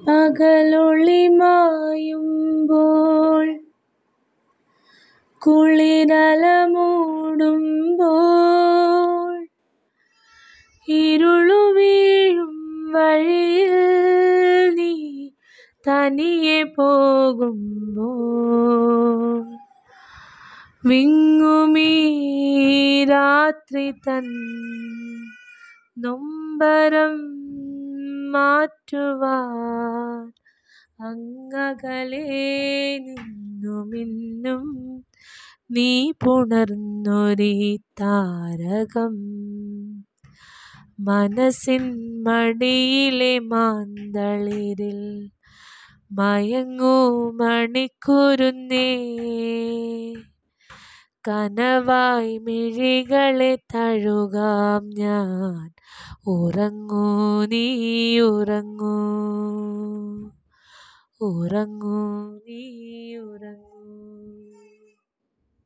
പകലൊളി കുളിരലമൂടുമ്പോൾ കുളിരല മൂടുമ്പോൾ ഇരുളു വീഴും വഴിയിൽ നീ തനിയെ പോകുമ്പോൾ. വിങ്ങുമീ രാത്രി തൻ നൊമ്പരം മാറ്റുവാൻ അങ്ങകലെ നിന്നുമിന്നും നീ പുണർന്നൊരീ താരകം. മനസ്സിൻ മടിയിലെ മാന്തളിരിൽ മയങ്ങൂ മണിക്കുരുന്നേ. കനവായി മിഴികളെ തഴുകാം ഞാൻ. ഉറങ്ങൂ നീ ഉറങ്ങൂ. ഉറങ്ങൂ നീ ഉറങ്ങൂ